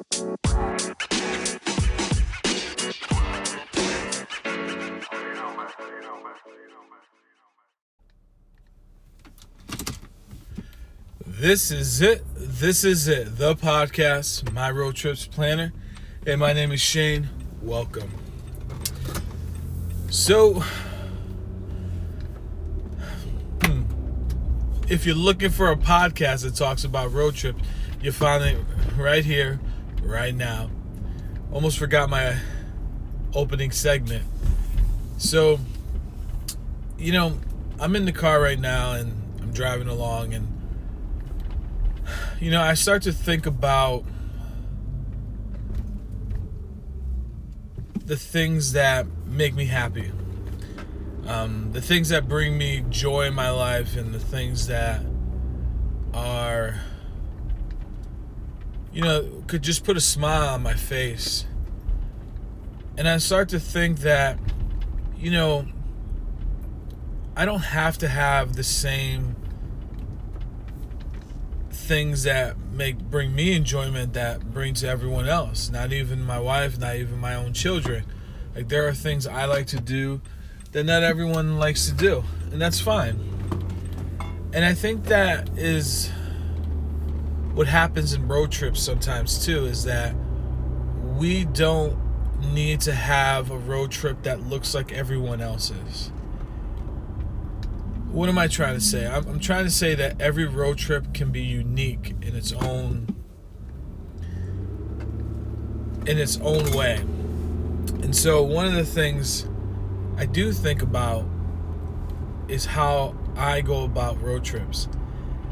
This is it. This is it. The podcast, My Road Trips Planner. Hey, my name is Shane. Welcome. So, hmm, if you're looking for a podcast that talks about road trips, you find it right here, right now. Almost forgot my opening segment. So, you know, I'm in the car right now and I'm driving along and you know, I start to think about the things that make me happy, um, the things that bring me joy in my life, and the things that are, you know, could just put a smile on my face. And I start to think that, you know, I don't have to have the same things that make bring me enjoyment that brings to everyone else not even my wife not even my own children like there are things i like to do that not everyone likes to do and that's fine and i think that is what happens in road trips sometimes too is that we don't need to have a road trip that looks like everyone else's what am I trying to say? I'm, I'm, trying to say that every road trip can be unique in its own in its own way. And so one of the things I do think about is how I go about road trips.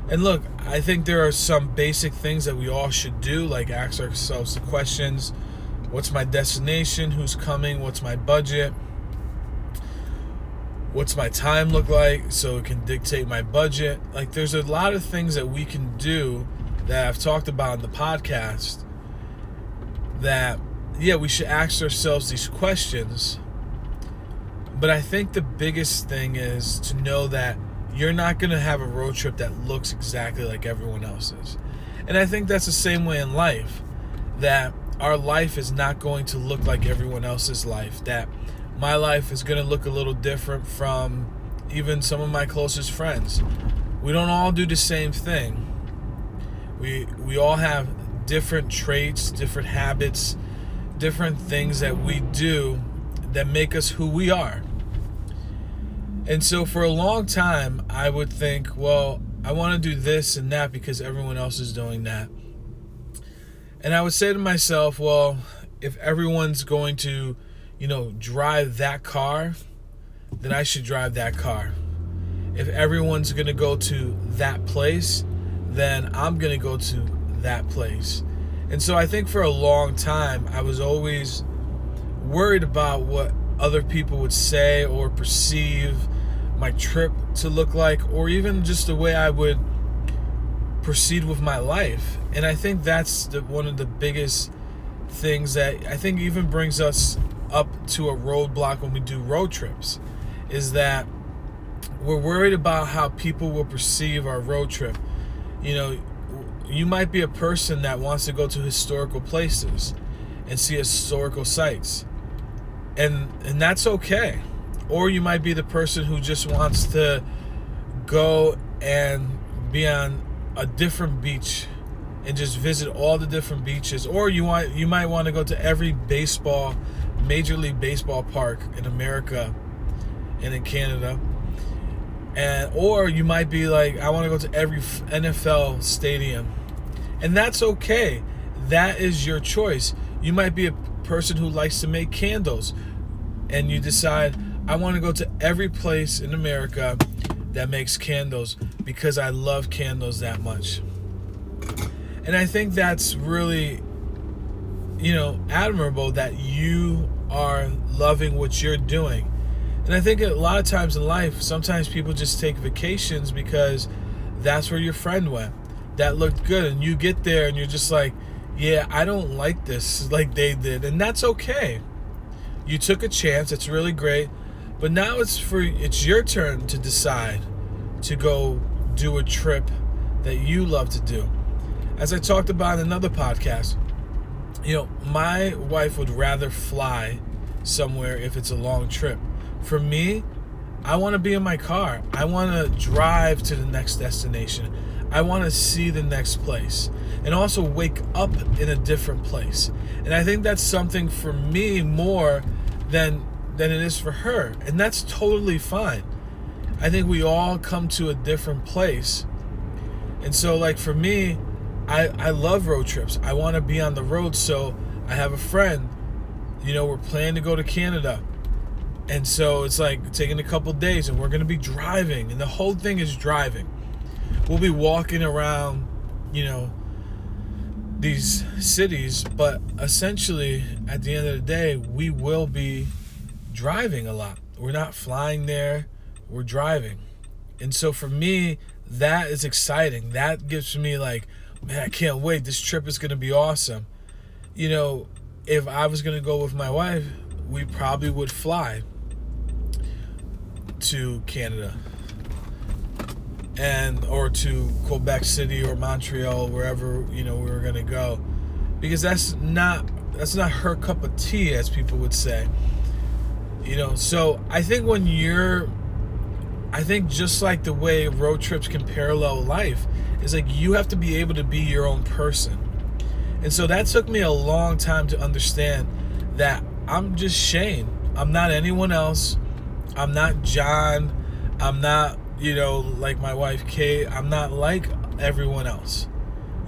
And look, I think there are some basic things that we all should do, like ask ourselves the questions what's my destination? Who's coming? What's my budget? what's my time look like so it can dictate my budget like there's a lot of things that we can do that i've talked about in the podcast that yeah we should ask ourselves these questions but i think the biggest thing is to know that you're not going to have a road trip that looks exactly like everyone else's and i think that's the same way in life that our life is not going to look like everyone else's life that my life is going to look a little different from even some of my closest friends. We don't all do the same thing. We we all have different traits, different habits, different things that we do that make us who we are. And so for a long time, I would think, well, I want to do this and that because everyone else is doing that. And I would say to myself, well, if everyone's going to you know, drive that car, then I should drive that car. If everyone's going to go to that place, then I'm going to go to that place. And so I think for a long time, I was always worried about what other people would say or perceive my trip to look like, or even just the way I would proceed with my life. And I think that's the, one of the biggest things that I think even brings us up to a roadblock when we do road trips is that we're worried about how people will perceive our road trip. You know, you might be a person that wants to go to historical places and see historical sites. And and that's okay. Or you might be the person who just wants to go and be on a different beach and just visit all the different beaches or you want you might want to go to every baseball Major League Baseball park in America and in Canada. And or you might be like I want to go to every NFL stadium. And that's okay. That is your choice. You might be a person who likes to make candles and you decide I want to go to every place in America that makes candles because I love candles that much. And I think that's really you know admirable that you are loving what you're doing. And I think a lot of times in life, sometimes people just take vacations because that's where your friend went. That looked good. And you get there and you're just like, yeah, I don't like this like they did. And that's okay. You took a chance. It's really great. But now it's for it's your turn to decide to go do a trip that you love to do. As I talked about in another podcast, you know, my wife would rather fly somewhere if it's a long trip. For me, I want to be in my car. I want to drive to the next destination. I want to see the next place and also wake up in a different place. And I think that's something for me more than than it is for her. And that's totally fine. I think we all come to a different place. And so like for me, I I love road trips. I want to be on the road so I have a friend you know, we're planning to go to Canada. And so it's like taking a couple days and we're going to be driving and the whole thing is driving. We'll be walking around, you know, these cities, but essentially at the end of the day, we will be driving a lot. We're not flying there, we're driving. And so for me, that is exciting. That gives me like, man, I can't wait. This trip is going to be awesome. You know, if I was going to go with my wife, we probably would fly to Canada and or to Quebec City or Montreal wherever you know we were going to go because that's not that's not her cup of tea as people would say you know so I think when you're I think just like the way road trips can parallel life is like you have to be able to be your own person and so that took me a long time to understand that I'm just Shane. I'm not anyone else. I'm not John. I'm not, you know, like my wife Kate. I'm not like everyone else.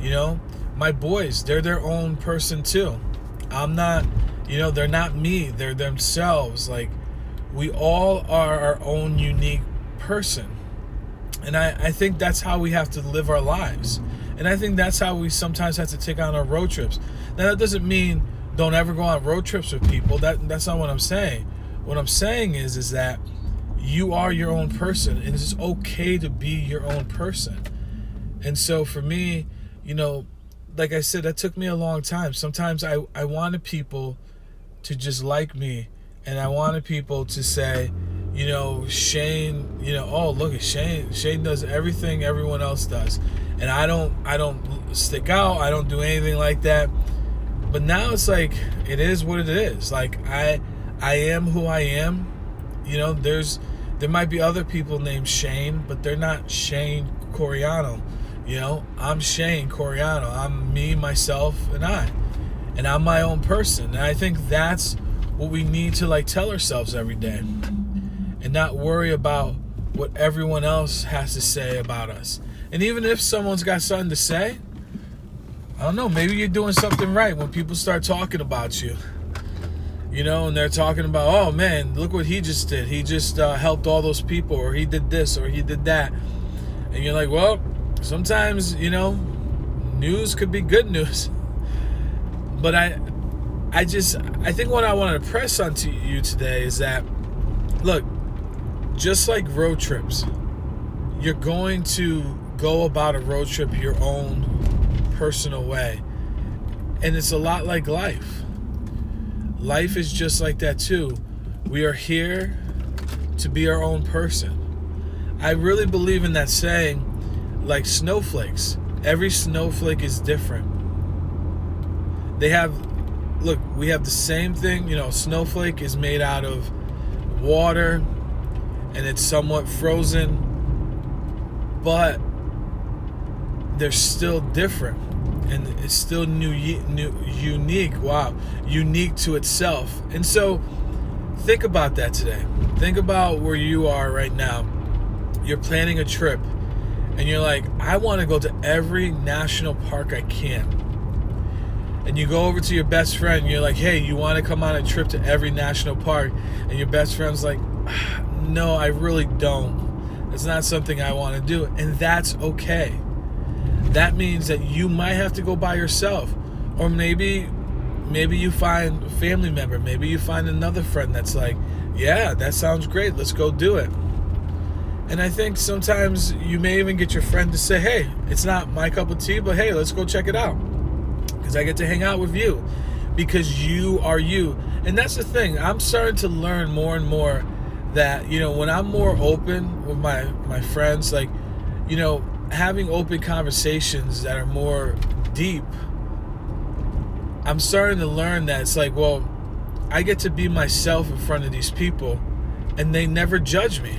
You know, my boys, they're their own person too. I'm not, you know, they're not me. They're themselves. Like, we all are our own unique person. And I, I think that's how we have to live our lives. And I think that's how we sometimes have to take on our road trips. Now that doesn't mean don't ever go on road trips with people. That that's not what I'm saying. What I'm saying is is that you are your own person and it's okay to be your own person. And so for me, you know, like I said, that took me a long time. Sometimes I, I wanted people to just like me and I wanted people to say, you know, Shane, you know, oh look at Shane. Shane does everything everyone else does and I don't I don't stick out. I don't do anything like that. But now it's like it is what it is. Like I I am who I am. You know, there's there might be other people named Shane, but they're not Shane Coriano. You know, I'm Shane Coriano. I'm me, myself, and I. And I'm my own person. And I think that's what we need to like tell ourselves every day. And not worry about what everyone else has to say about us. And even if someone's got something to say, I don't know, maybe you're doing something right when people start talking about you. You know, and they're talking about, oh man, look what he just did. He just uh, helped all those people, or he did this, or he did that. And you're like, well, sometimes, you know, news could be good news. But I, I just, I think what I want to press onto you today is that, look, just like road trips, you're going to go about a road trip your own personal way. And it's a lot like life. Life is just like that too. We are here to be our own person. I really believe in that saying, like snowflakes. Every snowflake is different. They have, look, we have the same thing. You know, snowflake is made out of water and it's somewhat frozen, but they're still different and it's still new, new unique wow unique to itself. And so think about that today. Think about where you are right now. You're planning a trip and you're like i want to go to every national park i can and you go over to your best friend and you're like hey you want to come on a trip to every national park? And your best friend's like ah, no i really don't. It's not something i want to do. And that's okay. That means that you might have to go by yourself. Or maybe maybe you find a family member. Maybe you find another friend that's like yeah that sounds great. Let's go do it. And i think sometimes you may even get your friend to say hey it's not my cup of tea but hey let's go check it out because i get to hang out with you because you are you and that's the thing i'm starting to learn more and more that you know when i'm more open with my my friends like you know having open conversations that are more deep, I'm starting to learn that it's like, well, I get to be myself in front of these people and they never judge me.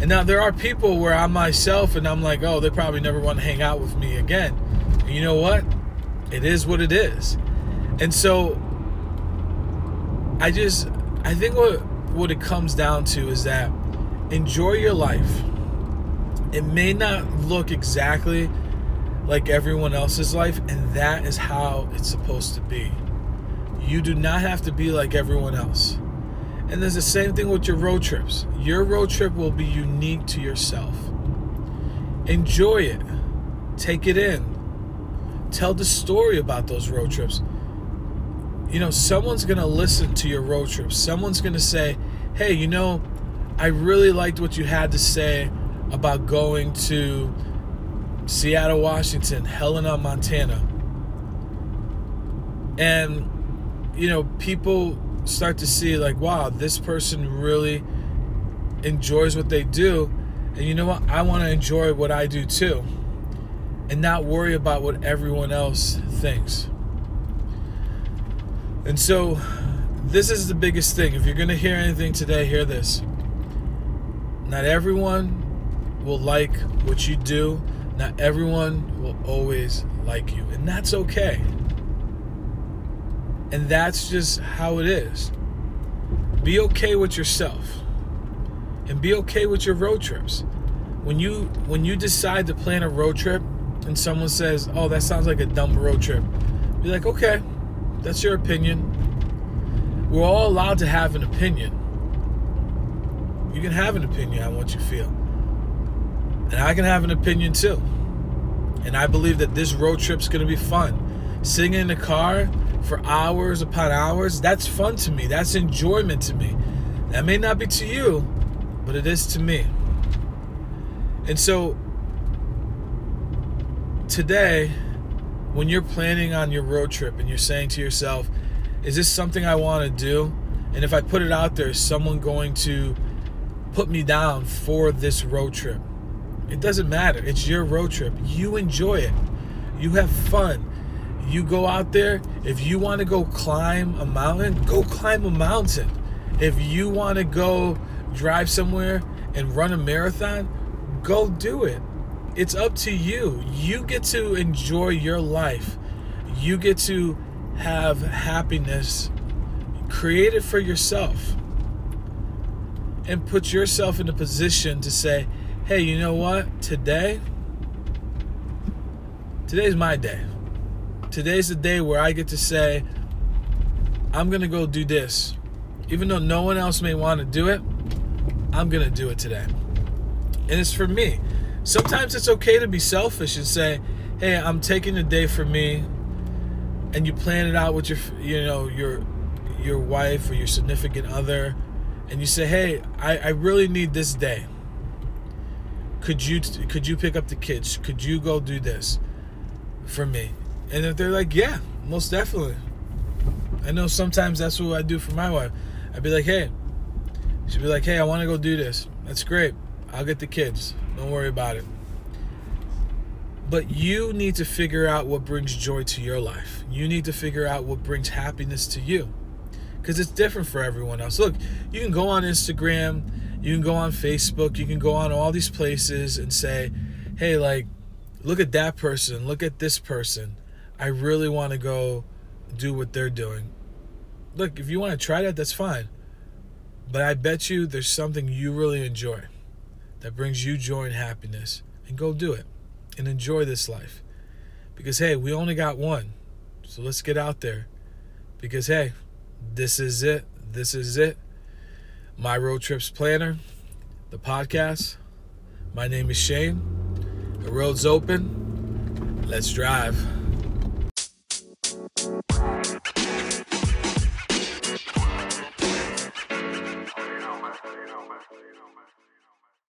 And now there are people where I'm myself and I'm like, oh, they probably never want to hang out with me again. And you know what? It is what it is. And so I just I think what what it comes down to is that enjoy your life. It may not look exactly like everyone else's life, and that is how it's supposed to be. You do not have to be like everyone else. And there's the same thing with your road trips. Your road trip will be unique to yourself. Enjoy it, take it in, tell the story about those road trips. You know, someone's going to listen to your road trip. Someone's going to say, hey, you know, I really liked what you had to say about going to Seattle, Washington, Helena, Montana. And, you know, people start to see, like, wow, this person really enjoys what they do. And you know what? I want to enjoy what I do too. And not worry about what everyone else thinks. And so, this is the biggest thing. If you're going to hear anything today, hear this. Not everyone will like what you do not everyone will always like you, and that's okay. And that's just how it is. Be okay with yourself. And be okay with your road trips. When you when you decide to plan a road trip and someone says, "Oh, that sounds like a dumb road trip." Be like, "Okay, that's your opinion." We're all allowed to have an opinion. You can have an opinion on what you feel. And I can have an opinion too. And I believe that this road trip's going to be fun. Sitting in the car for hours upon hours, that's fun to me. That's enjoyment to me. That may not be to you, but it is to me. And so today, when you're planning on your road trip and you're saying to yourself, is this something I want to do? And if I put it out there, is someone going to put me down for this road trip? It doesn't matter. It's your road trip. You enjoy it. You have fun. You go out there. If you want to go climb a mountain, go climb a mountain. If you want to go drive somewhere and run a marathon, go do it. It's up to you. You get to enjoy your life. You get to have happiness. Create it for yourself. And put yourself in a position to say, hey, you know what? Today, today's my day. Today's the day where I get to say, I'm going to go do this. Even though no one else may want to do it, I'm going to do it today. And it's for me. Sometimes it's okay to be selfish and say, hey, I'm taking a day for me. And you plan it out with your, you know, your your wife or your significant other, and you say, hey, I, I really need this day could you could you pick up the kids? Could you go do this for me? And if they're like, yeah, most definitely. I know sometimes that's what I do for my wife. I'd be like, hey, she'd be like, hey, I want to go do this. That's great. I'll get the kids. Don't worry about it. But you need to figure out what brings joy to your life. You need to figure out what brings happiness to you. Because it's different for everyone else. Look, you can go on Instagram you can go on Facebook, you can go on all these places and say, hey, like, look at that person, look at this person. I really want to go do what they're doing. Look, if you want to try that, that's fine. But I bet you there's something you really enjoy that brings you joy and happiness. And go do it and enjoy this life. Because, hey, we only got one. So let's get out there. Because, hey, this is it. This is it. My Road Trips Planner, the podcast. My name is Shane. The road's open. Let's drive.